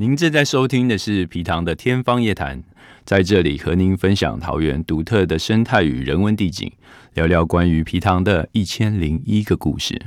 您正在收听的是皮糖的天方夜谭，在这里和您分享桃园独特的生态与人文地景，聊聊关于皮糖的一千零一个故事。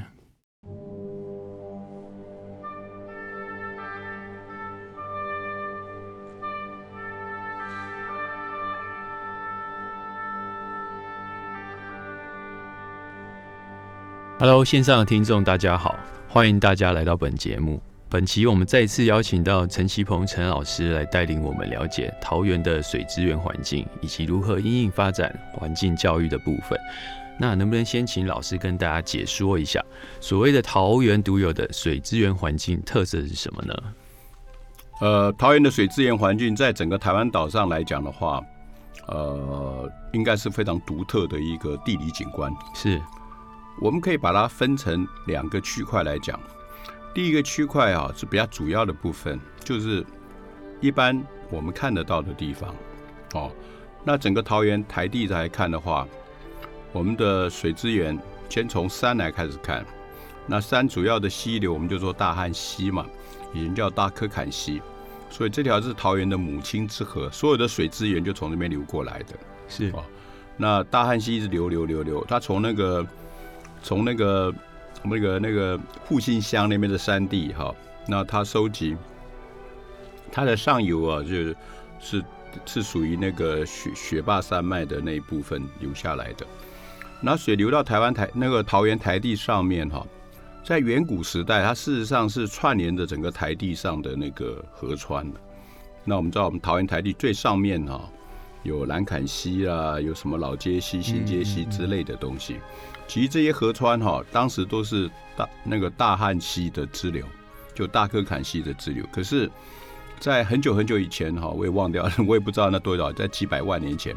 Hello，线上的听众大家好，欢迎大家来到本节目。本期我们再次邀请到陈其鹏陈老师来带领我们了解桃园的水资源环境以及如何因应发展环境教育的部分。那能不能先请老师跟大家解说一下，所谓的桃园独有的水资源环境特色是什么呢？呃，桃园的水资源环境在整个台湾岛上来讲的话，呃，应该是非常独特的一个地理景观。是，我们可以把它分成两个区块来讲。第一个区块啊是比较主要的部分，就是一般我们看得到的地方哦。那整个桃园台地来看的话，我们的水资源先从山来开始看。那山主要的溪流，我们就说大汉溪嘛，以前叫大科坎溪，所以这条是桃园的母亲之河，所有的水资源就从那边流过来的。是哦，那大汉溪一直流流流流，它从那个从那个。那个那个复兴乡那边的山地哈，那它收集它的上游啊，就是是是属于那个雪雪霸山脉的那一部分流下来的。那水流到台湾台那个桃园台地上面哈，在远古时代，它事实上是串联着整个台地上的那个河川的。那我们知道，我们桃园台地最上面哈。有兰坎溪啊，有什么老街溪、新街溪之类的东西。其实这些河川哈，当时都是大那个大汉溪的支流，就大科坎溪的支流。可是，在很久很久以前哈，我也忘掉了，我也不知道那多少，在几百万年前，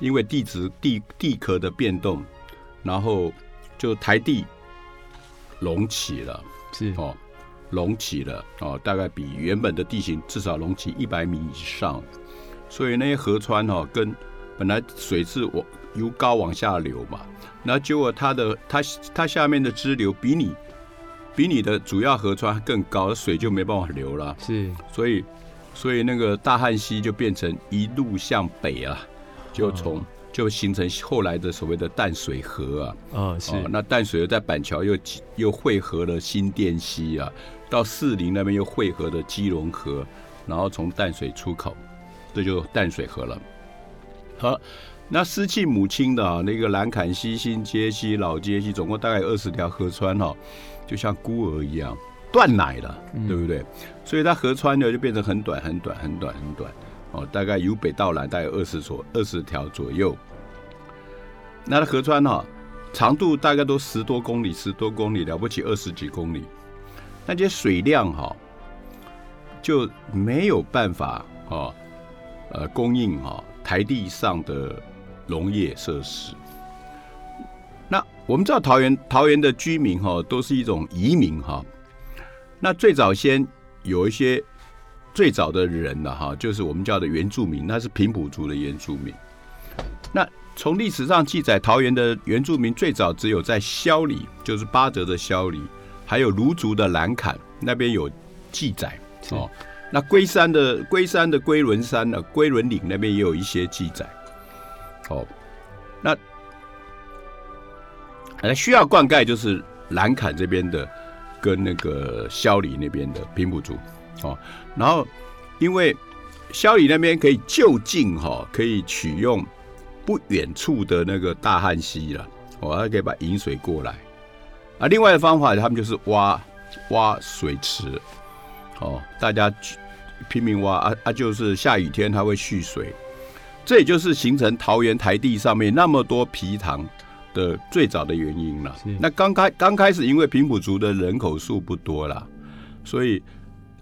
因为地质地地壳的变动，然后就台地隆起了，是哦，隆起了哦，大概比原本的地形至少隆起一百米以上。所以那些河川哈，跟本来水是往由高往下流嘛，那结果它的它它下面的支流比你比你的主要河川更高，水就没办法流了。是，所以所以那个大汉溪就变成一路向北啊，就从就形成后来的所谓的淡水河啊。哦，是。那淡水又在板桥又又汇合了新店溪啊，到士林那边又汇合了基隆河，然后从淡水出口。这就淡水河了。好，那失去母亲的那个兰坎溪、新街溪、老街西，总共大概二十条河川哈，就像孤儿一样断奶了，对不对？所以它河川呢就变成很短、很短、很短、很短哦，大概由北到南大概二十所二十条左右。那它河川哈长度大概都十多公里、十多公里，了不起二十几公里，那些水量哈就没有办法哦。呃，供应哈台地上的农业设施。那我们知道桃园桃园的居民哈都是一种移民哈。那最早先有一些最早的人呢哈，就是我们叫的原住民，那是平埔族的原住民。那从历史上记载，桃园的原住民最早只有在萧里，就是巴德的萧里，还有卢族的兰坎那边有记载哦。那龟山的龟山的龟仑山呢，龟仑岭那边也有一些记载。哦，那那需要灌溉就是兰坎这边的跟那个萧里那边的平埔族。哦，然后因为萧里那边可以就近哈，可以取用不远处的那个大汉溪了，哦，还可以把引水过来。啊，另外的方法他们就是挖挖水池。哦，大家拼命挖啊啊！就是下雨天它会蓄水，这也就是形成桃园台地上面那么多皮塘的最早的原因了。那刚开刚开始，因为平埔族的人口数不多啦，所以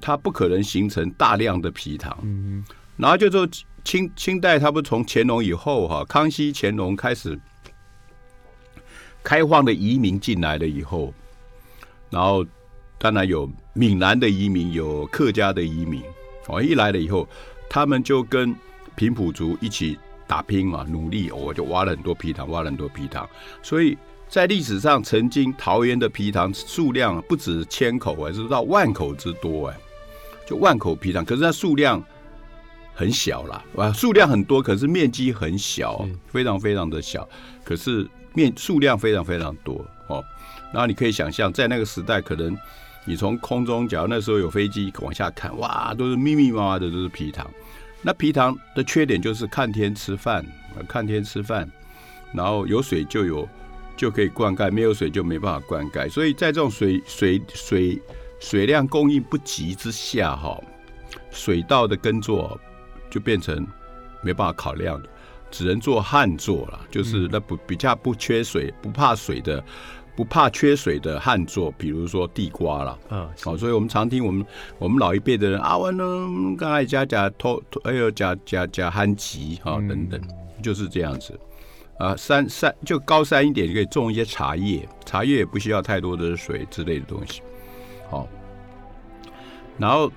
它不可能形成大量的皮塘。嗯，然后就说清清代，它不从乾隆以后哈，康熙、乾隆开始开放的移民进来了以后，然后。当然有闽南的移民，有客家的移民。哦，一来了以后，他们就跟平埔族一起打拼嘛，努力。我就挖了很多皮塘，挖了很多皮塘。所以在历史上，曾经桃园的皮塘数量不止千口，还是到万口之多哎。就万口皮塘，可是它数量很小啦，啊，数量很多，可是面积很小，嗯非常非常的小，可是面数量非常非常多哦。然后你可以想象，在那个时代，可能你从空中，假如那时候有飞机往下看，哇，都是密密麻麻的都是皮塘。那皮糖的缺点就是看天吃饭，呃看天吃饭，然后有水就有就可以灌溉，没有水就没办法灌溉。所以在这种水水水水量供应不及之下，哈，水稻的耕作就变成没办法考量的，只能做旱作了，就是那不比较不缺水、不怕水的。不怕缺水的旱作，比如说地瓜啦，啊，哦，所以我们常听我们我们老一辈的人啊，我呢刚才加加偷，哎呦加加加旱吉哈嗯等等，就是这样子。啊，山山就高山一点，就可以种一些茶叶，茶叶也不需要太多的水之类的东西。好，然后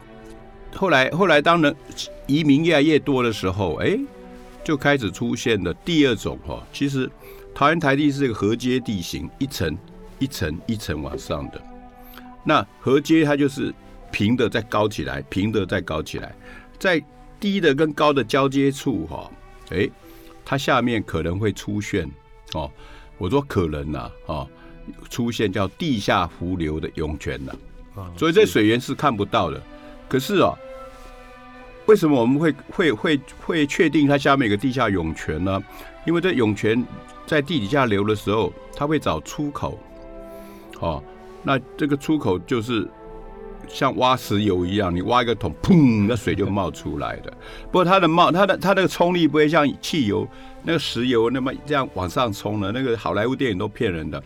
后来后来当人移民越来越多的时候，哎，就开始出现了第二种哈，其实桃园台地是一个河街地形，一层一层一层往上的。那河街它就是平的再高起来，平的再高起来，在低的跟高的交接处哈，哎，它下面可能会出现哦，我说可能呐、啊，哦，出现叫地下湖流的涌泉呐、啊所以这水源是看不到的。可是啊，为什么我们会会会会确定它下面有个地下涌泉呢？因为这涌泉在地底下流的时候，它会找出口，哦，那这个出口就是像挖石油一样，你挖一个桶，砰，那水就冒出来的。不过它的冒，它的它那个冲力不会像汽油那个石油那么这样往上冲的，那个好莱坞电影都骗人的。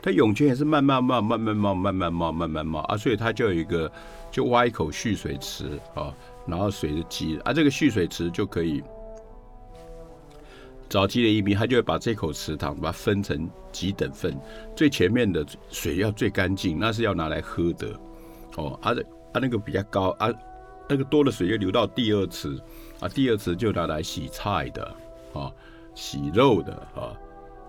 它涌泉也是慢慢冒、慢慢冒、慢慢冒、慢慢冒啊，所以它就有一个，就挖一口蓄水池啊，然后水就积啊，这个蓄水池就可以。早期的移民，他就会把这口池塘把它分成几等份，最前面的水要最干净，那是要拿来喝的，哦，啊，啊那个比较高啊，那个多的水就流到第二池，啊，第二池就拿来洗菜的，啊，洗肉的，啊，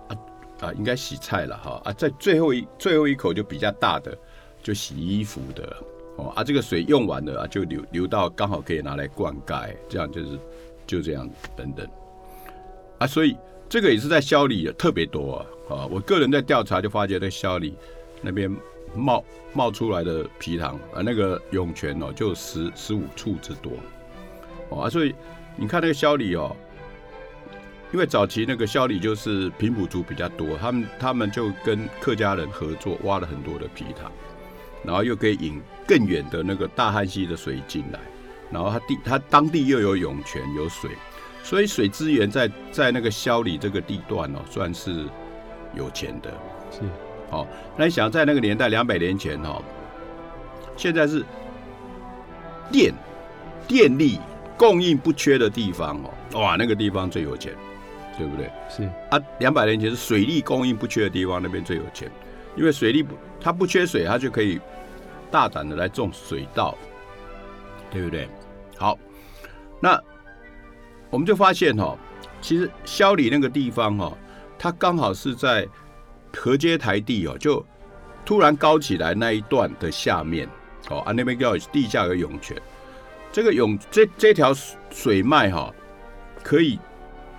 啊啊，应该洗菜了哈，啊，在最后一最后一口就比较大的，就洗衣服的，哦，啊，这个水用完了啊，就流流到刚好可以拿来灌溉，这样就是就这样等等。啊，所以这个也是在肖里特别多啊啊！我个人在调查就发觉，在肖里那边冒冒出来的皮塘啊，那个涌泉哦，就十十五处之多哦啊！所以你看那个肖里哦，因为早期那个肖里就是平埔族比较多，他们他们就跟客家人合作，挖了很多的皮塘，然后又可以引更远的那个大汉溪的水进来，然后他地他当地又有涌泉有水。所以水资源在在那个萧里这个地段哦，算是有钱的。是好、那你想在那个年代，两百年前哦，现在是电电力供应不缺的地方哦，哇，那个地方最有钱，对不对？是啊，两百年前是水利供应不缺的地方，那边最有钱，因为水利不它不缺水，它就可以大胆的来种水稻，对不对？好，那我们就发现哈、哦，其实萧里那个地方哈、哦，它刚好是在河街台地哦，就突然高起来那一段的下面哦，啊那边叫地下有涌泉，这个涌这这条水脉哈、可以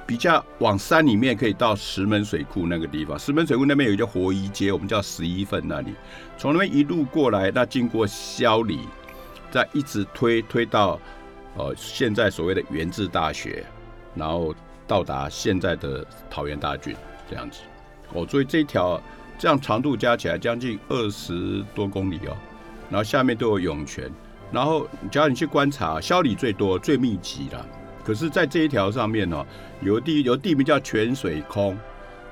比较往山里面，可以到石门水库那个地方。石门水库那边有一个活一街，我们叫十一份那里，从那边一路过来，那经过萧里，再一直推推到呃现在所谓的元治大学，然后到达现在的桃园大郡这样子。哦，所以这一条这样长度加起来将近二十多公里哦，然后下面都有涌泉，然后只要你去观察，萧里最多最密集啦。可是，在这一条上面哦，有地有地名叫泉水空，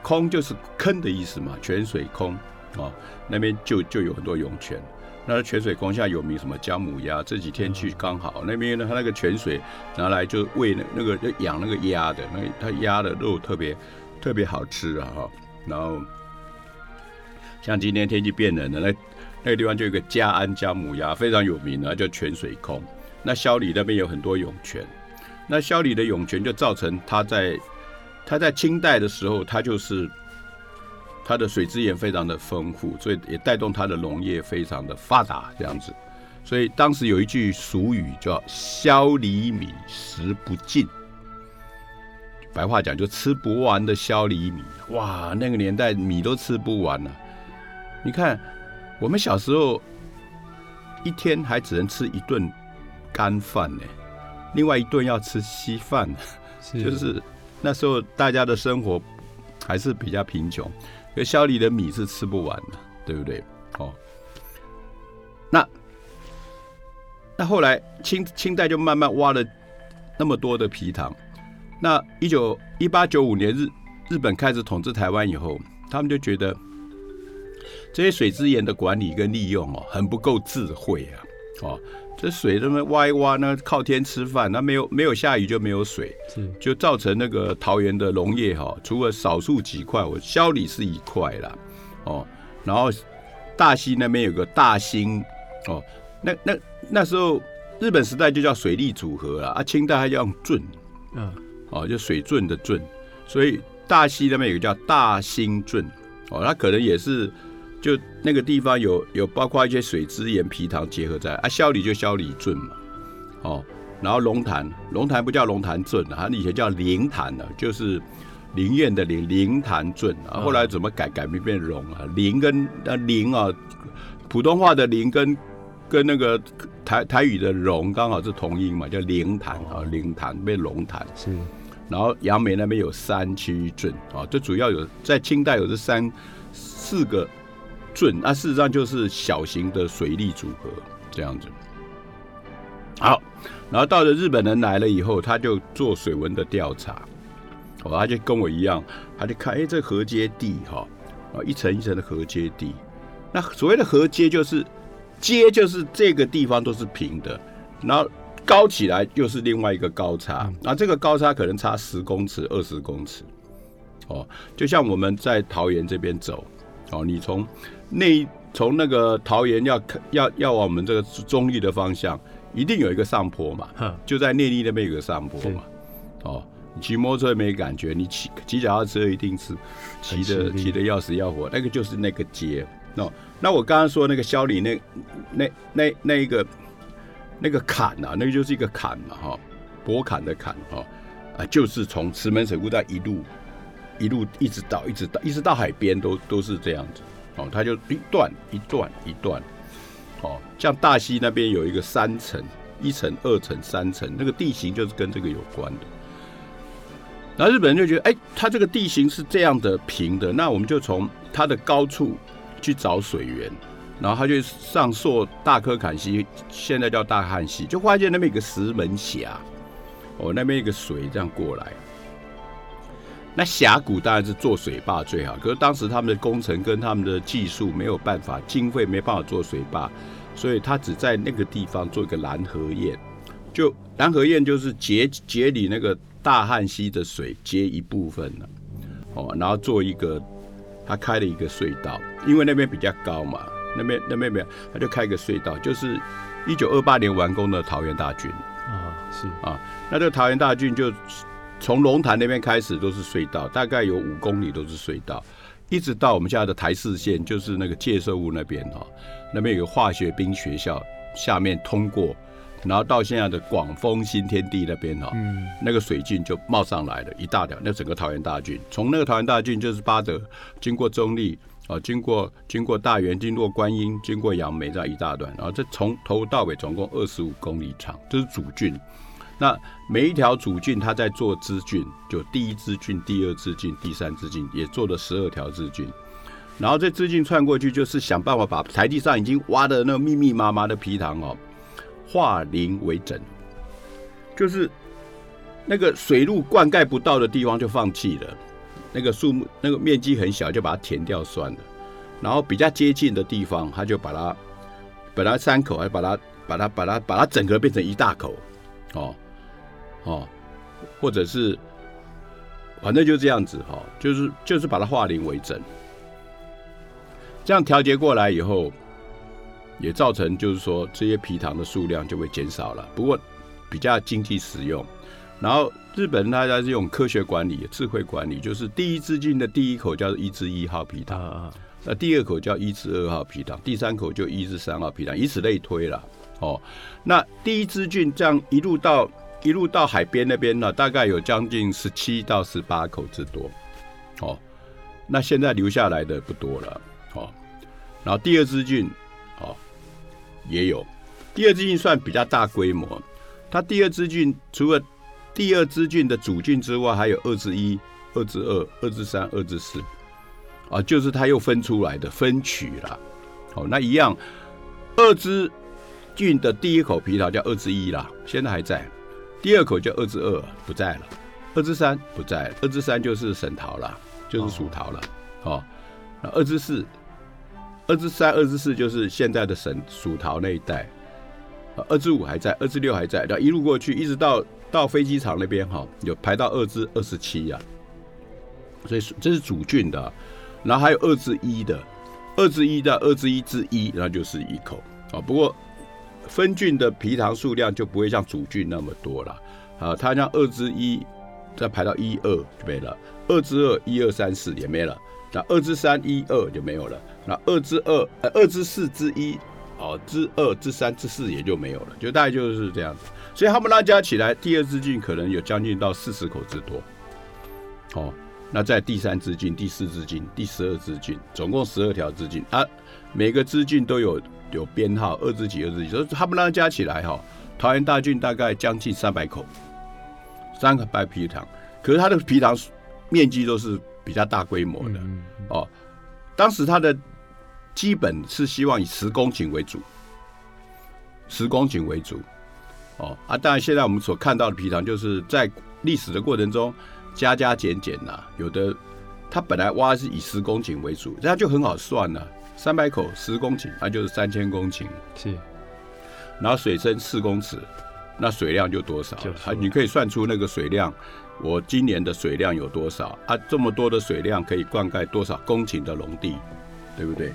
空就是坑的意思嘛，泉水空哦，那边就就有很多涌泉。那泉水宫现在有名什么姜母鸭，这几天去刚好那边呢，它那个泉水拿来就喂那那个养那个鸭的，那它鸭的肉特别特别好吃啊哈。然后像今天天气变冷了，那那个地方就有个嘉安姜母鸭非常有名啊，叫泉水宫。那萧里那边有很多涌泉，那萧里的涌泉就造成它在它在清代的时候，它就是它的水资源非常的丰富，所以也带动它的农业非常的发达这样子。所以当时有一句俗语叫“削厘米食不尽”，白话讲就吃不完的削厘米。哇，那个年代米都吃不完了。你看，我们小时候一天还只能吃一顿干饭呢，另外一顿要吃稀饭，就是那时候大家的生活还是比较贫穷，而削里的米是吃不完的，对不对？哦，那那后来清清代就慢慢挖了那么多的皮糖，那一九一八九五年日日本开始统治台湾以后，他们就觉得。这些水资源的管理跟利用哦，很不够智慧啊！哦，这水这么挖一挖呢，靠天吃饭，那没有没有下雨就没有水，就造成那个桃园的农业哈，除了少数几块，我消里是一块啦，哦，然后大溪那边有个大兴哦，那那那时候日本时代就叫水利组合了啊，清代还叫圳，嗯，哦，就水圳的圳，所以大溪那边有个叫大兴圳，哦，它可能也是。就那个地方有有包括一些水资源皮糖结合在啊，萧里就萧里镇嘛，哦，然后龙潭龙潭不叫龙潭镇啊，它以前叫灵潭呢，就是灵验的灵灵潭镇啊，后来怎么改改名变龙啊？灵跟那灵啊，普通话的灵跟跟那个台台语的龙刚好是同音嘛，叫灵潭啊，灵潭变龙潭是，然后杨梅那边有三区镇啊，这主要有在清代有这三四个。圳，那事实上就是小型的水利组合这样子。好，然后到了日本人来了以后，他就做水文的调查，哦，他就跟我一样，他就看，哎，这河阶地哈，啊，一层一层的河阶地。那所谓的河阶就是阶，就是这个地方都是平的，然后高起来又是另外一个高差，那这个高差可能差十公尺、二十公尺。哦，就像我们在桃园这边走，哦，你从内从那个桃园要要要往我们这个中立的方向，一定有一个上坡嘛，就在内力那边有个上坡嘛。哦，你骑摩托车没感觉，你骑骑脚踏车一定是骑的骑的要死要活。那个就是那个街。哦，那我刚刚说那个肖里那那那那一个那个坎啊，那个就是一个坎嘛，哈，博坎的坎哈，啊，就是从石门水库到一路一路一直到一直到一直到海边都都是这样子。哦，它就一段一段一段，哦，像大溪那边有一个三层，一层、二层、三层，那个地形就是跟这个有关的。然后日本人就觉得，哎，它这个地形是这样的平的，那我们就从它的高处去找水源，然后他就上溯大科坎溪，现在叫大汉溪，就发现那边有个石门峡，哦，那边一个水这样过来。那峡谷当然是做水坝最好，可是当时他们的工程跟他们的技术没有办法，经费没办法做水坝，所以他只在那个地方做一个拦河堰，就拦河堰就是截截里那个大汉溪的水截一部分了，哦，然后做一个他开了一个隧道，因为那边比较高嘛，那边那边没有，他就开一个隧道，就是一九二八年完工的桃园大郡。啊，是。啊，那这个桃园大郡就。从龙潭那边开始都是隧道，大概有五公里都是隧道，一直到我们现在的台四线，就是那个介寿屋那边哈，那边有个化学兵学校，下面通过，然后到现在的广丰新天地那边哈，嗯，那个水郡就冒上来了，一大条，那整个桃园大郡，从那个桃园大郡就是巴德，经过中立，啊，经过经过大园，经过观音，经过杨梅这样一大段，然后这从头到尾总共二十五公里长，这是主郡。那每一条主郡，他在做支郡，就第一支郡、第二支郡、第三支郡，也做了十二条支郡。然后这支郡串过去，就是想办法把台地上已经挖的那密密麻麻的皮塘哦，化零为整，就是那个水路灌溉不到的地方就放弃了，那个树木那个面积很小，就把它填掉算了。然后比较接近的地方，他就把它本来三口，还把它把它把它把它整个变成一大口哦。哦，或者是，反正就这样子哈，就是就是把它化零为整，这样调节过来以后，也造成就是说这些皮糖的数量就会减少了。不过比较经济实用。然后日本大家是用科学管理、智慧管理，就是第一支进的第一口叫做一至一号皮糖，那第二口叫一至二号皮糖，第三口就一至三号皮糖，以此类推了。哦，那第一支菌这样一路到一路到海边那边呢，大概有将近十七到十八口之多，哦，那现在留下来的不多了，哦，然后第二支郡，哦，也有，第二支郡算比较大规模，它第二支郡除了第二支郡的主郡之外，还有二之一、二之二、二之三、二之四，啊，就是它又分出来的分取了，哦，那一样，二支。郡的第一口皮桃叫二之一啦，现在还在。第二口叫二之二，不在了。二之三不在了，二之三就是省桃了，就是蜀桃了。哦，那二之四、二之三、二之四就是现在的省蜀桃那一带。二之五还在，二之六还在，然后一路过去，一直到到飞机场那边哈，有排到二之二十七呀。所以这是主郡的，然后还有二之一的，二之一到二之一之一，那就是一口啊。不过。分菌的皮糖数量就不会像主菌那么多了，啊，它像二之一再排到一二就没了，二之二一二三四也没了，那二之三一二就没有了，那二之二呃二之四之一哦之二之三之四也就没有了，就大概就是这样子，所以他们拉加起来，第二支菌可能有将近到四十口之多，哦，那在第三支菌、第四支菌、第十二支菌，总共十二条支菌。啊，每个支郡都有。有编号二之几二支几，所以他们那加起来哈，桃园大郡大概将近三百口，三个白皮糖，可是它的皮糖面积都是比较大规模的哦。当时它的基本是希望以十公顷为主，十公顷为主哦啊。当然现在我们所看到的皮糖，就是在历史的过程中加加减减呐，有的它本来挖是以十公顷为主，这样就很好算了。三百口十公顷，那就是三千公顷。是，然后水深四公尺，那水量就多少？啊，你可以算出那个水量。我今年的水量有多少？啊，这么多的水量可以灌溉多少公顷的农地，对不对？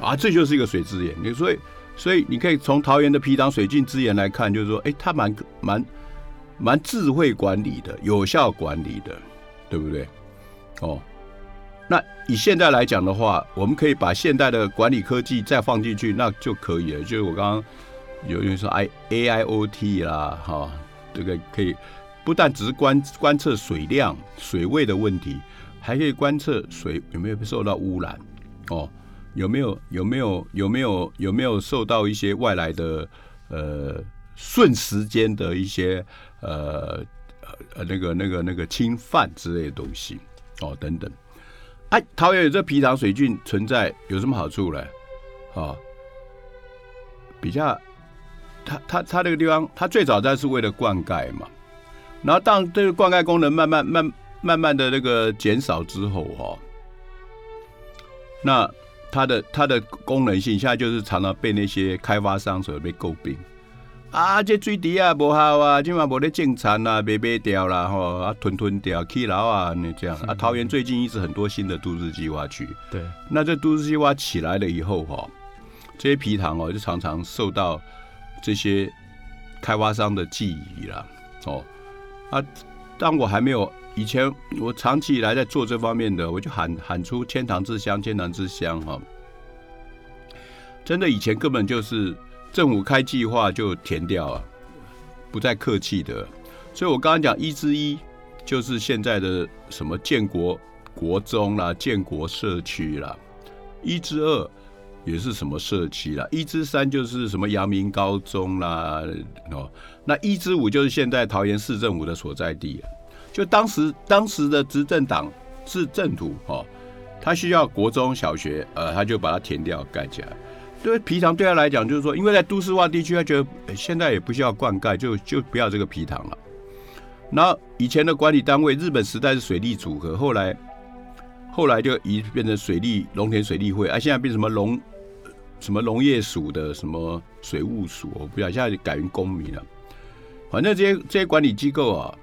啊，这就是一个水资源。你所以，所以你可以从桃园的皮塘水浸资源来看，就是说，哎，它蛮蛮蛮智慧管理的，有效管理的，对不对？哦。那以现在来讲的话，我们可以把现代的管理科技再放进去，那就可以了。就是我刚刚有人说 I A I O T 啦，哈，这个可以不但只是观观测水量、水位的问题，还可以观测水有没有受到污染，哦，有没有有没有有没有有没有受到一些外来的呃瞬时间的一些呃呃那个那个那个侵犯之类的东西，哦，等等。哎，桃园有这皮塘水郡存在有什么好处呢？啊，比较，它它它这个地方，它最早在是为了灌溉嘛，然后当这个灌溉功能慢慢慢慢慢的那个减少之后，哈，那它的它的功能性现在就是常常被那些开发商所被诟病。啊，这水池啊不好啊，今晚无咧种田啊，卖卖掉啦吼，啊吞吞掉起牢啊，那这样啊。桃园最近一直很多新的都市计划区，对，那这都市计划起来了以后哈，这些皮糖哦就常常受到这些开发商的质疑了哦。啊，当我还没有以前，我长期以来在做这方面的，我就喊喊出天堂之乡，天堂之乡哈。真的以前根本就是。政府开计划就填掉啊，不再客气的。所以我刚刚讲一之一就是现在的什么建国国中啦、建国社区啦，一之二也是什么社区啦，一之三就是什么阳明高中啦哦，那一之五就是现在桃园市政府的所在地。就当时当时的执政党是政府哦，他需要国中小学，呃，他就把它填掉盖起来。对皮糖对他来讲，就是说，因为在都市化地区，他觉得现在也不需要灌溉，就就不要这个皮糖了。然后以前的管理单位，日本时代是水利组合，后来后来就移变成水利农田水利会，啊，现在变什么农什么农业署的什么水务署，我不知道，现在改名公民了。反正这些这些管理机构啊，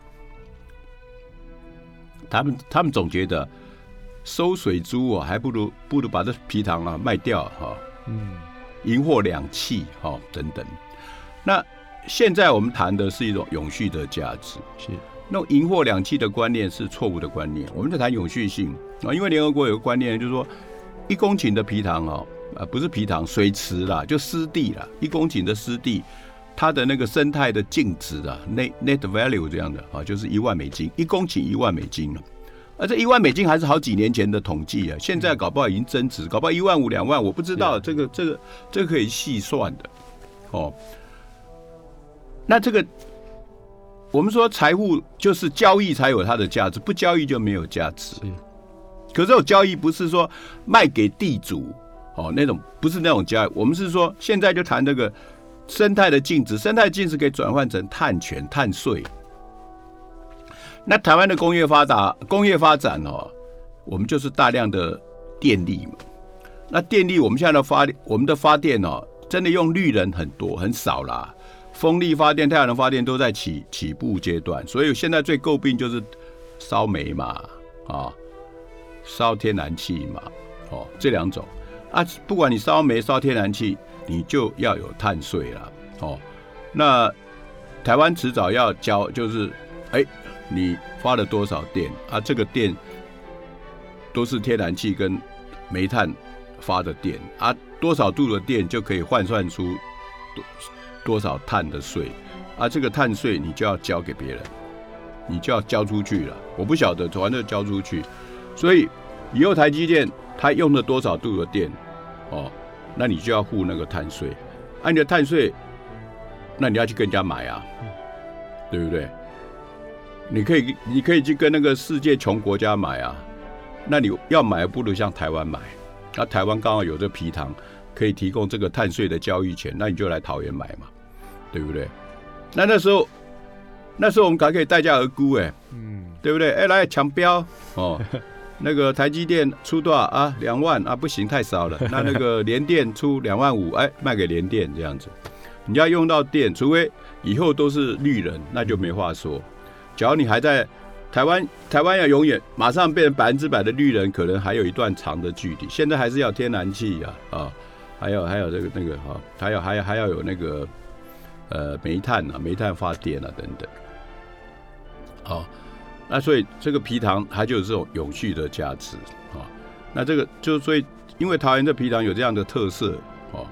他们他们总觉得收水租啊，还不如不如把这皮糖啊卖掉哈，嗯。银货两讫，哈等等。那现在我们谈的是一种永续的价值，是那种银货两讫的观念是错误的观念。我们在谈永续性啊，因为联合国有个观念，就是说一公顷的皮塘哦，啊，不是皮塘，水池啦，就湿地啦，一公顷的湿地，它的那个生态的净值啊，net net value 这样的啊，就是一万美金，一公顷一万美金了。而这一万美金还是好几年前的统计啊，现在搞不好已经增值，搞不好一万五两万，我不知道这个这个这个可以细算的哦。那这个我们说财富就是交易才有它的价值，不交易就没有价值。可是这种交易不是说卖给地主哦，那种不是那种交易。我们是说现在就谈这个生态的净值，生态净值可以转换成碳权、碳税。那台湾的工业发达、工业发展哦，我们就是大量的电力嘛。那电力我们现在的发，我们的发电哦，真的用绿能很多很少啦。风力发电、太阳能发电都在起起步阶段，所以现在最诟病就是烧煤嘛，啊，烧天然气嘛，哦，这两种啊，不管你烧煤、烧天然气，你就要有碳税了，哦，那台湾迟早要交，就是哎。你发了多少电啊？这个电都是天然气跟煤炭发的电啊，多少度的电就可以换算出多多少碳的税啊？这个碳税你就要交给别人，你就要交出去了。我不晓得，反正交出去。所以以后台积电它用了多少度的电哦，那你就要付那个碳税。按你的碳税，那你要去跟人家买啊，对不对？你可以，你可以去跟那个世界穷国家买啊。那你要买，不如向台湾买。那台湾刚好有这皮糖，可以提供这个碳税的交易权，那你就来桃园买嘛，对不对？那那时候，那时候我们还可以待价而沽，哎，嗯，对不对？哎，来抢标哦，那个台积电出多少啊？两万啊，不行，太少了。那那个联电出两万五，哎，卖给联电这样子。你要用到电，除非以后都是绿人，那就没话说。只要你还在台湾，台湾要永远马上变成百分之百的绿人，可能还有一段长的距离。现在还是要天然气呀，啊，还有还有这个那个哈，还有还有还要有那个呃煤炭啊，煤炭发电啊等等。好，那所以这个皮糖它就有这种永续的价值啊。那这个就所以因为桃园的皮糖有这样的特色哦，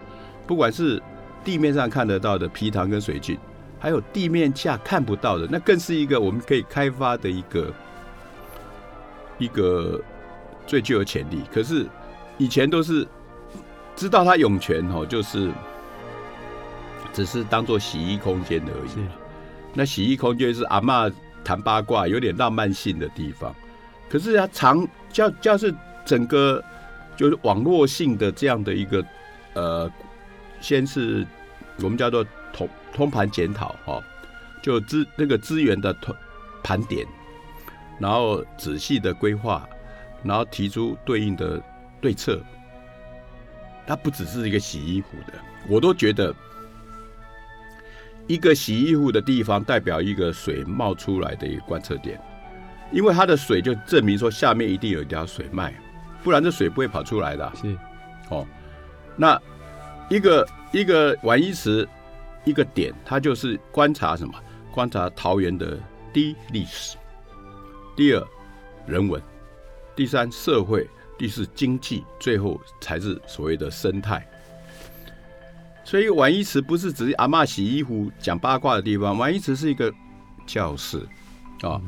不管是地面上看得到的皮糖跟水菌。还有地面下看不到的，那更是一个我们可以开发的一个一个最具有潜力。可是以前都是知道它涌泉哦，就是只是当做洗衣空间而已。那洗衣空间是阿妈谈八卦，有点浪漫性的地方。可是它长叫叫是整个就是网络性的这样的一个呃，先是我们叫做。通通盘检讨哈，就资那个资源的通盘点，然后仔细的规划，然后提出对应的对策。它不只是一个洗衣服的，我都觉得一个洗衣服的地方代表一个水冒出来的一个观测点，因为它的水就证明说下面一定有一条水脉，不然这水不会跑出来的。是哦，那一个一个碗衣池。一个点，它就是观察什么？观察桃园的第一历史，第二人文，第三社会，第四经济，最后才是所谓的生态。所以晚衣池不是只是阿妈洗衣服、讲八卦的地方，晚衣池是一个教室啊，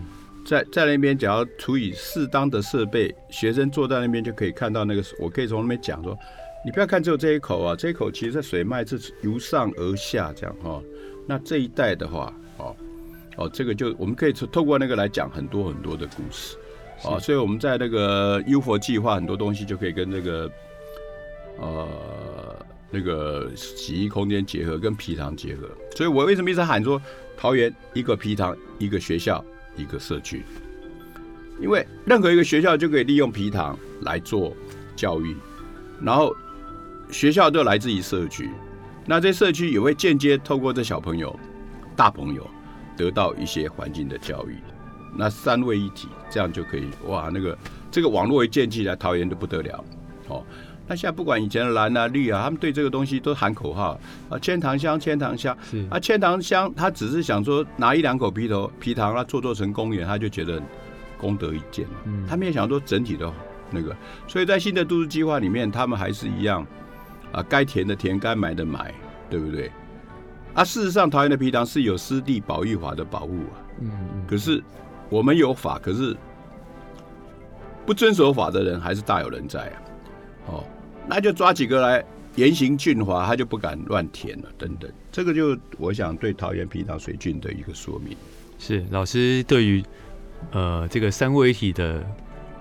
在在那边，只要处以适当的设备，学生坐在那边就可以看到那个，我可以从那边讲说。你不要看只有这一口啊，这一口其实水脉是由上而下这样哈。那这一带的话，哦哦，这个就我们可以透过那个来讲很多很多的故事啊。所以我们在那个优佛计划很多东西就可以跟那个呃那个洗衣空间结合，跟皮塘结合。所以我为什么一直喊说桃园一个皮塘，一个学校，一个社区？因为任何一个学校就可以利用皮塘来做教育，然后。学校都来自于社区，那这社区也会间接透过这小朋友、大朋友得到一些环境的教育，那三位一体，这样就可以哇！那个这个网络一建起来，桃园都不得了哦。那现在不管以前的蓝啊、绿啊，他们对这个东西都喊口号啊，千糖香，千糖香，啊，千糖香，他只是想说拿一两口皮头皮糖啊，做做成公园，他就觉得功德一件，他没有想说整体的那个，所以在新的都市计划里面，他们还是一样。啊，该填的填，该买的买，对不对？啊，事实上，桃园的皮塘是有湿地保育法的保护啊。嗯嗯，可是我们有法，可是不遵守法的人还是大有人在啊。哦，那就抓几个来严刑峻法，他就不敢乱填了，等等。这个就我想对桃园皮塘水郡的一个说明。是老师对于呃这个三位一体的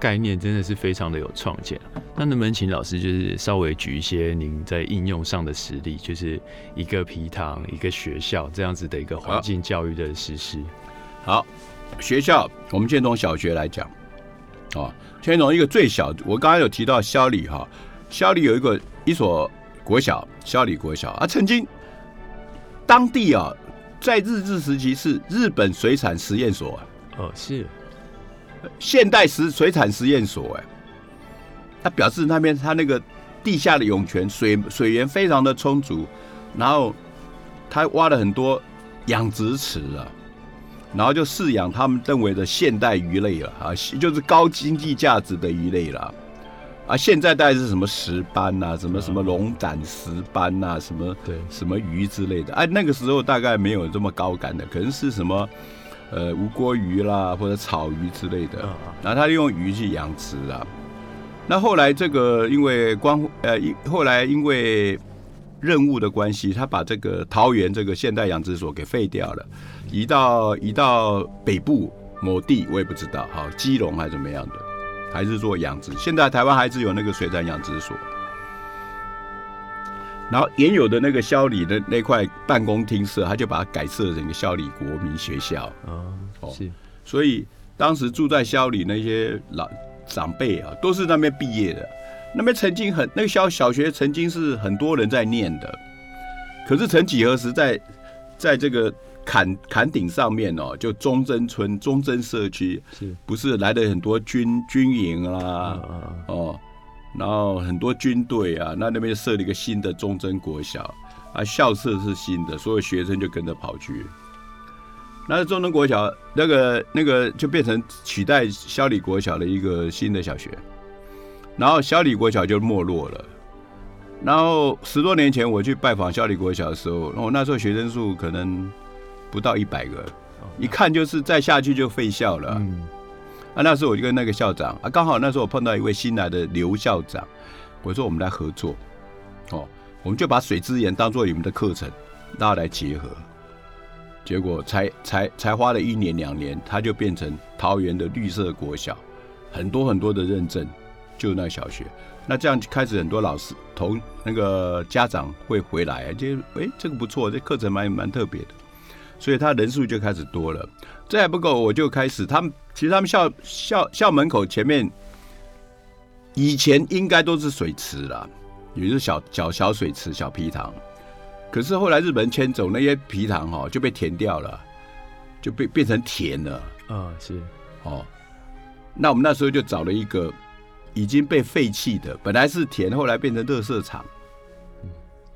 概念真的是非常的有创建。那能不能请老师就是稍微举一些您在应用上的实例，就是一个皮塘、一个学校这样子的一个环境教育的实施？好，学校我们先从小学来讲，哦，先从一个最小，我刚刚有提到肖里哈，肖里有一个一所国小，肖里国小啊，曾经当地啊，在日治时期是日本水产实验所、啊，哦，是现代实水产实验所，哎，他表示那边他那个地下的涌泉水水源非常的充足，然后他挖了很多养殖池啊，然后就饲养他们认为的现代鱼类了啊，就是高经济价值的鱼类了。啊，现在大概是什么石斑呐、什么什么龙胆石斑呐、什么对什么鱼之类的。哎、那个时候大概没有这么高感的，可能是什么呃无锅鱼啦，或者草鱼之类的。啊然后他利用鱼去养殖啊。那后来这个因为光呃，因后来因为任务的关系，他把这个桃园这个现代养殖所给废掉了，移到移到北部某地，我也不知道，好基隆还是怎么样的，还是做养殖。现在台湾还是有那个水产养殖所。然后原有的那个萧里的那块办公厅舍，他就把它改设成一个萧里国民学校。啊，哦是。所以当时住在萧里那些老长辈啊，都是那边毕业的。那边曾经很那个小小学曾经是很多人在念的，可是曾几何时在在这个坎坎顶上面哦，就忠贞村忠贞社区，是。不是来了很多军军营啊啦，啊哦，然后很多军队啊，那那边设了一个新的忠贞国小啊，校舍是新的，所有学生就跟着跑去。那忠贞国小那个那个就变成取代萧里国小的一个新的小学，然后萧里国小就没落了。然后十多年前我去拜访萧里国小的时候，哦，那时候学生数可能不到一百个，一看就是再下去就废校了。啊，那时候我就跟那个校长啊，刚好那时候我碰到一位新来的刘校长，我说我们来合作，哦，我们就把水资源当做你们的课程，大家来结合。结果才才才花了一年两年，他就变成桃园的绿色国小，很多很多的认证，就那小学。那这样就开始很多老师同那个家长会回来，就哎这个不错，这课程蛮蛮特别的，所以他人数就开始多了。这还不够，我就开始他们其实他们校校校门口前面以前应该都是水池啦，也就是小小小水池、小皮塘。可是后来日本人迁走，那些皮塘哦、就被填掉了，就被变成田了啊是哦。那我们那时候就找了一个已经被废弃的，本来是田，后来变成垃圾场。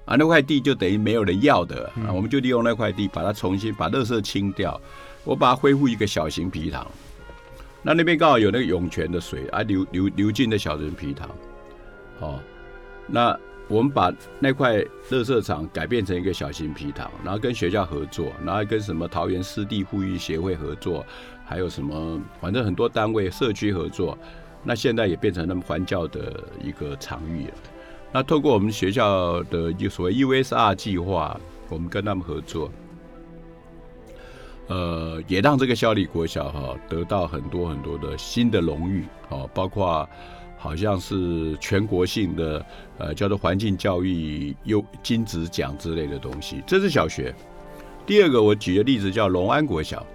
啊，那块地就等于没有人要的啊，我们就利用那块地把它重新把垃圾清掉，我把它恢复一个小型皮塘。那那边刚好有那个涌泉的水啊，流流流进的小型皮塘。哦，那我们把那块垃圾场改变成一个小型皮塘，然后跟学校合作，然后跟什么桃园湿地富裕协会合作，还有什么反正很多单位社区合作。那现在也变成他们环教的一个场域了。那透过我们学校的一所谓 USR 计划，我们跟他们合作，呃，也让这个孝里国小哈、得到很多很多的新的荣誉哦，包括好像是全国性的呃叫做环境教育优金质奖之类的东西，这是小学。第二个我举的例子叫龙安国小，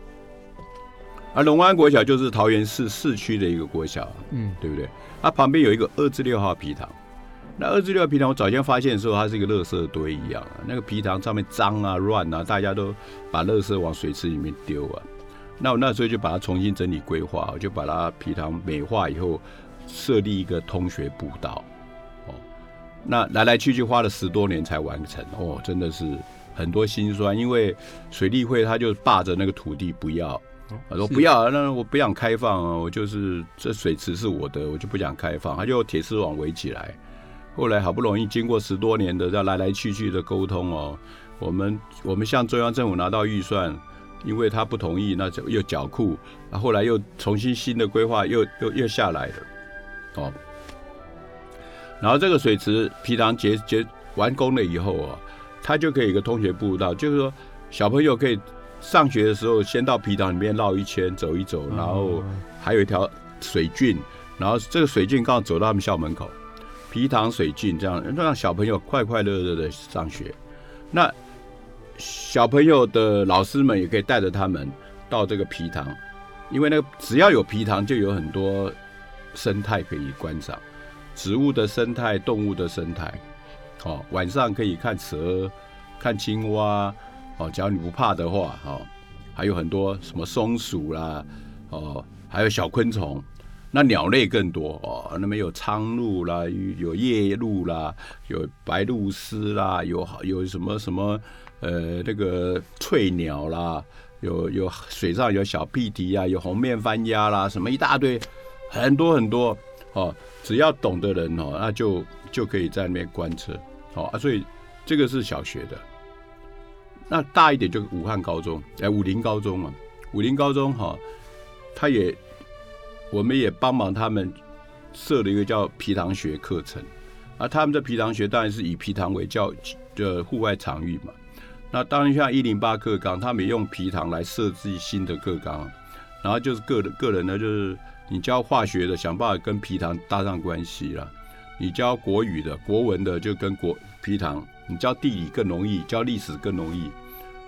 而龙安国小就是桃园市市区的一个国小，嗯对不对？它旁边有一个二至六号皮塘。那二十六号皮塘，我早先发现的时候，它是一个垃圾堆一样啊。那个皮塘上面脏啊、乱啊，大家都把垃圾往水池里面丢啊。那我那时候就把它重新整理规划，我就把它皮塘美化以后，设立一个通学步道。哦，那来来去去花了十多年才完成。哦，真的是很多辛酸，因为水利会他就霸着那个土地不要。他说不要，那我不想开放啊，我就是这水池是我的，我就不想开放，他就铁丝网围起来。后来好不容易经过十多年的要来来去去的沟通哦，我们我们向中央政府拿到预算，因为他不同意，那就又缴库，啊，后来又重新新的规划又又又下来了，哦，然后这个水池皮塘结结完工了以后啊，它就可以一个通学步道，就是说小朋友可以上学的时候先到皮塘里面绕一圈走一走，然后还有一条水郡，然后这个水郡刚好走到他们校门口。皮塘水浸这样让小朋友快快乐乐的上学，那小朋友的老师们也可以带着他们到这个皮塘，因为那个只要有皮塘，就有很多生态可以观赏，植物的生态、动物的生态。哦，晚上可以看蛇、看青蛙。哦，只要你不怕的话，哦，还有很多什么松鼠啦，哦，还有小昆虫。那鸟类更多哦，那边有苍鹭啦，有夜鹭啦，有白鹭鸶啦，有好有什么什么呃那个翠鸟啦，有有水上有小屁蹄啊，有红面番鸭啦，什么一大堆，很多很多哦。只要懂的人哦，那就就可以在那边观测哦啊。所以这个是小学的，那大一点就武汉高中，哎，武林高中嘛，武林高中哈，他也。我们也帮忙他们设了一个叫皮塘学课程，而他们的皮塘学当然是以皮塘为教的户外场域嘛。那当然像一零八课纲，他们也用皮塘来设计新的课纲，然后就是个人个人呢，就是你教化学的，想办法跟皮塘搭上关系了；你教国语的、国文的，就跟国皮塘；你教地理更容易，教历史更容易。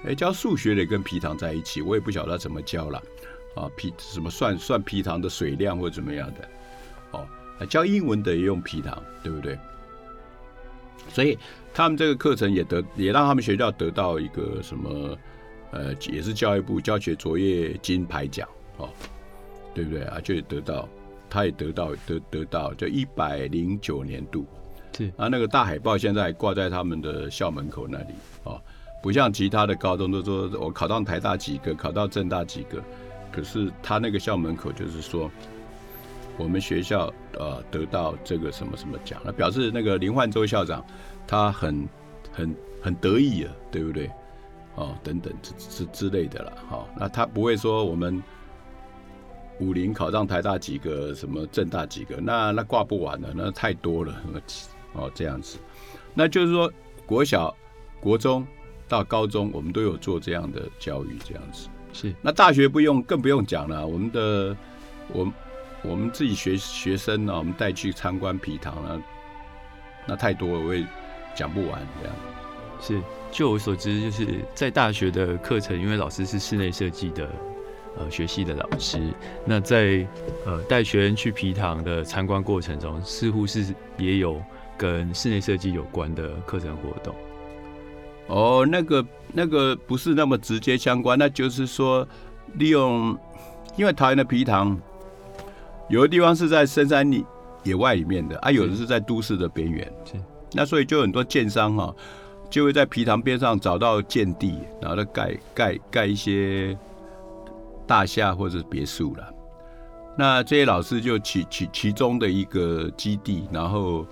哎，教数学的跟皮塘在一起，我也不晓得怎么教了。啊，皮什么算算皮糖的水量或怎么样的？哦，教英文的也用皮糖，对不对？所以他们这个课程也得也让他们学校得到一个什么？呃，也是教育部教学卓越金牌奖哦，对不对啊？就得到，他也得到得得到，就一百零九年度是啊，那个大海报现在挂在他们的校门口那里哦，不像其他的高中都说我考到台大几个，考到政大几个。可是他那个校门口就是说，我们学校呃得到这个什么什么奖，那表示那个林焕洲校长他很很很得意啊，对不对？哦，等等之之之类的了，好，那他不会说我们武林考上台大几个，什么政大几个，那那挂不完了，那太多了，哦这样子，那就是说国小、国中到高中，我们都有做这样的教育，这样子。是，那大学不用，更不用讲了。我们的，我我们自己学学生呢，我们带去参观皮塘了，那太多了，我也讲不完这样。是，就我所知，就是在大学的课程，因为老师是室内设计的，呃，学系的老师，那在呃带学生去皮塘的参观过程中，似乎是也有跟室内设计有关的课程活动。哦，那个那个不是那么直接相关，那就是说利用，因为桃园的皮塘有的地方是在深山里野外里面的，啊，有的是在都市的边缘，那所以就很多建商哈就会在皮塘边上找到建地，然后盖盖盖一些大厦或者别墅了。那这些老师就其其其中的一个基地，然后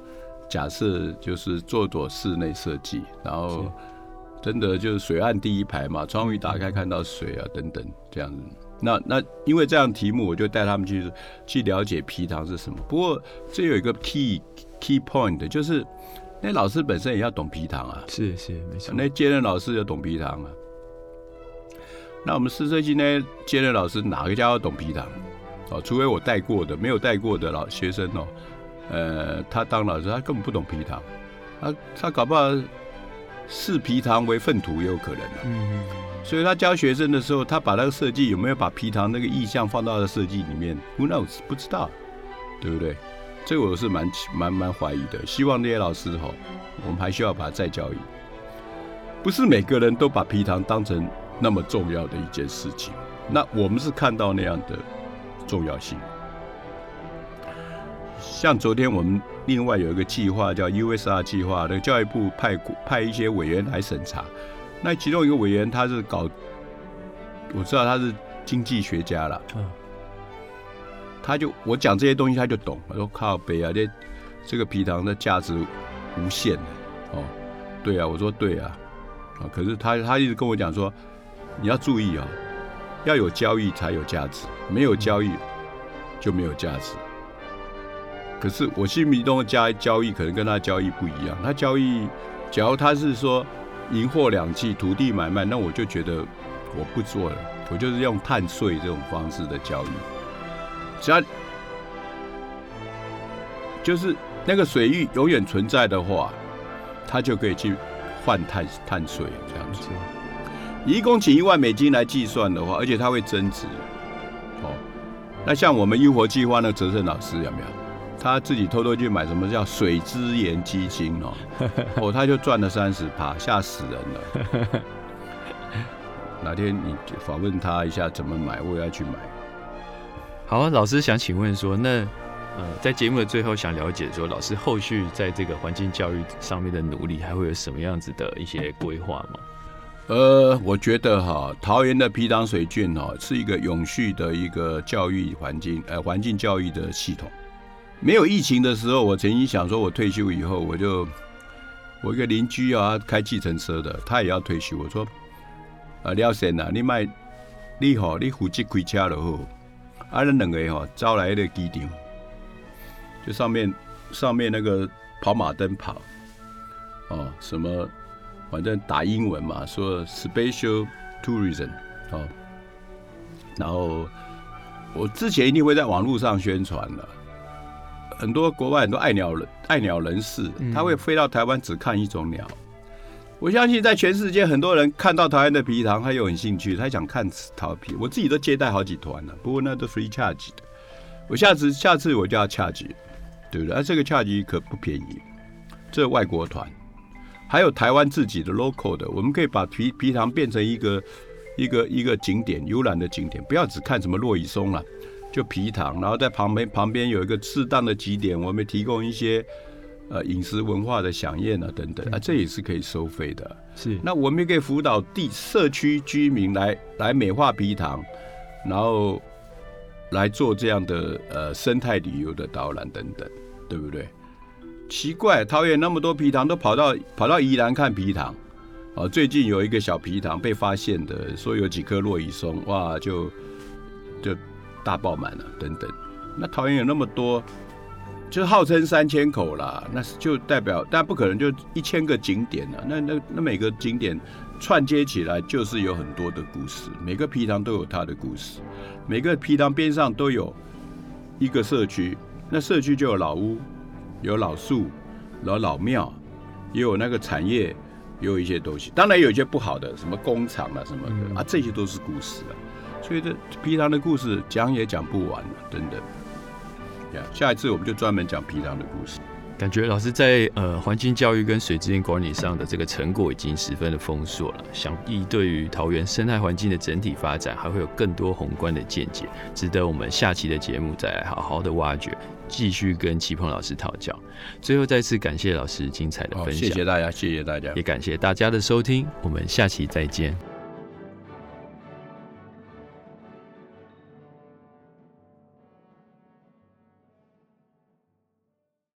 假设就是做做室内设计，然后。真的就是水岸第一排嘛，窗户一打开看到水啊，等等这样子。那那因为这样题目，我就带他们去去了解皮糖是什么。不过这有一个 key key point，就是那老师本身也要懂皮糖啊。是是没错。那接任老师要懂皮糖啊。那我们四设计呢，接任老师哪个家伙懂皮糖？哦，除非我带过的，没有带过的老学生哦，呃，他当老师他根本不懂皮糖，他他搞不好。视皮糖为粪土也有可能所以他教学生的时候，他把那个设计有没有把皮糖那个意象放到了设计里面？Who knows？不知道，对不对？这个我是蛮蛮蛮怀疑的。希望那些老师哈，我们还需要把它再教育。不是每个人都把皮糖当成那么重要的一件事情。那我们是看到那样的重要性。像昨天我们另外有一个计划叫 USR 计划，那个教育部派派一些委员来审查。那其中一个委员他是搞，我知道他是经济学家了。嗯。他就我讲这些东西他就懂，我说靠北啊，这这个皮糖的价值无限的哦。对啊，我说对啊，啊，可是他他一直跟我讲说，你要注意啊，要有交易才有价值，没有交易就没有价值。可是我心目中的交交易可能跟他交易不一样，他交易，假如他是说银货两讫、土地买卖，那我就觉得我不做了，我就是用碳税这种方式的交易，只要就是那个水域永远存在的话，他就可以去换碳碳税这样子。一公顷一万美金来计算的话，而且它会增值。哦，那像我们优活计划那泽胜老师有没有？他自己偷偷去买什么叫水资源基金哦，哦，他就赚了三十趴，吓死人了。哪天你访问他一下怎么买，我也要去买。好，老师想请问说，那呃，在节目的最后想了解说，老师后续在这个环境教育上面的努力，还会有什么样子的一些规划吗？呃，我觉得哈，桃园的皮塘水郡哈，是一个永续的一个教育环境，呃，环境教育的系统。没有疫情的时候，我曾经想说，我退休以后，我就我一个邻居啊，开计程车的，他也要退休。我说，啊，廖先啊，你卖你好，你负责开车就好。啊，那两个哈招来的机场，就上面上面那个跑马灯跑，哦，什么反正打英文嘛，说 special tourism 哦，然后我之前一定会在网络上宣传的。很多国外很多爱鸟人爱鸟人士，他会飞到台湾只看一种鸟。我相信在全世界很多人看到台湾的皮塘，他有很兴趣，他想看桃皮。我自己都接待好几团了，不过那都 free charge 的。我下次下次我就要 charge，对不对？啊，这个 charge 可不便宜。这外国团，还有台湾自己的 local 的，我们可以把皮皮塘变成一个一个一个景点，游览的景点，不要只看什么落羽松了。就皮塘，然后在旁边旁边有一个适当的几点，我们提供一些呃饮食文化的飨宴啊等等啊，这也是可以收费的。是，那我们也可以辅导地社区居民来来美化皮塘，然后来做这样的呃生态旅游的导览等等，对不对？奇怪，桃园那么多皮塘，都跑到跑到宜兰看皮塘。啊，最近有一个小皮塘被发现的，说有几颗落羽松，哇，就就。大爆满了，等等。那桃园有那么多，就号称三千口啦，那就代表，但不可能就一千个景点啊。那那那每个景点串接起来，就是有很多的故事。每个皮塘都有它的故事，每个皮塘边上都有一个社区，那社区就有老屋，有老树，有老庙，也有那个产业，也有一些东西。当然有一些不好的，什么工厂啊什么的啊，这些都是故事啊。所以这皮塘的故事讲也讲不完了，等等。呀，下一次我们就专门讲皮塘的故事。感觉老师在呃环境教育跟水资源管理上的这个成果已经十分的丰硕了，想必对于桃园生态环境的整体发展还会有更多宏观的见解，值得我们下期的节目再来好好的挖掘，继续跟齐鹏老师讨教。最后再次感谢老师精彩的分享，谢谢大家，谢谢大家，也感谢大家的收听，我们下期再见。